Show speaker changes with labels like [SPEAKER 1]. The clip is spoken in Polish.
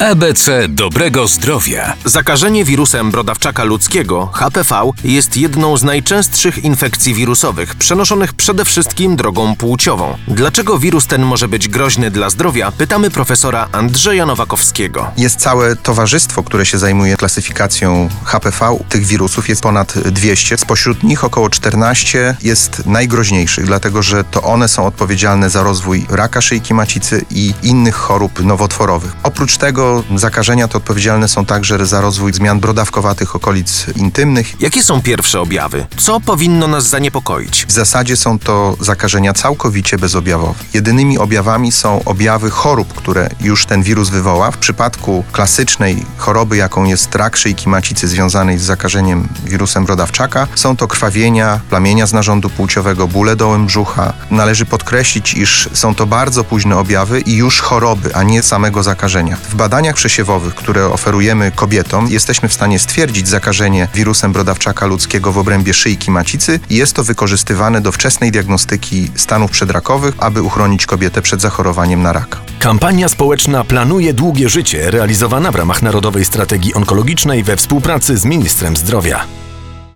[SPEAKER 1] ABC dobrego zdrowia.
[SPEAKER 2] Zakażenie wirusem brodawczaka ludzkiego, HPV, jest jedną z najczęstszych infekcji wirusowych, przenoszonych przede wszystkim drogą płciową. Dlaczego wirus ten może być groźny dla zdrowia, pytamy profesora Andrzeja Nowakowskiego.
[SPEAKER 3] Jest całe towarzystwo, które się zajmuje klasyfikacją HPV. Tych wirusów jest ponad 200. Spośród nich około 14 jest najgroźniejszych, dlatego że to one są odpowiedzialne za rozwój raka szyjki macicy i innych chorób nowotworowych. Oprócz tego zakażenia te odpowiedzialne są także za rozwój zmian brodawkowatych okolic intymnych.
[SPEAKER 2] Jakie są pierwsze objawy? Co powinno nas zaniepokoić?
[SPEAKER 3] W zasadzie są to zakażenia całkowicie bezobjawowe. Jedynymi objawami są objawy chorób, które już ten wirus wywoła. W przypadku klasycznej choroby, jaką jest rak szyjki macicy związanej z zakażeniem wirusem brodawczaka, są to krwawienia, plamienia z narządu płciowego, bóle dołem brzucha. Należy podkreślić, iż są to bardzo późne objawy i już choroby, a nie samego zakażenia. W badaniach przesiewowych, które oferujemy kobietom, jesteśmy w stanie stwierdzić zakażenie wirusem brodawczaka ludzkiego w obrębie szyjki macicy i jest to wykorzystywane do wczesnej diagnostyki stanów przedrakowych, aby uchronić kobietę przed zachorowaniem na rak.
[SPEAKER 1] Kampania społeczna Planuje Długie Życie, realizowana w ramach Narodowej Strategii Onkologicznej we współpracy z Ministrem Zdrowia.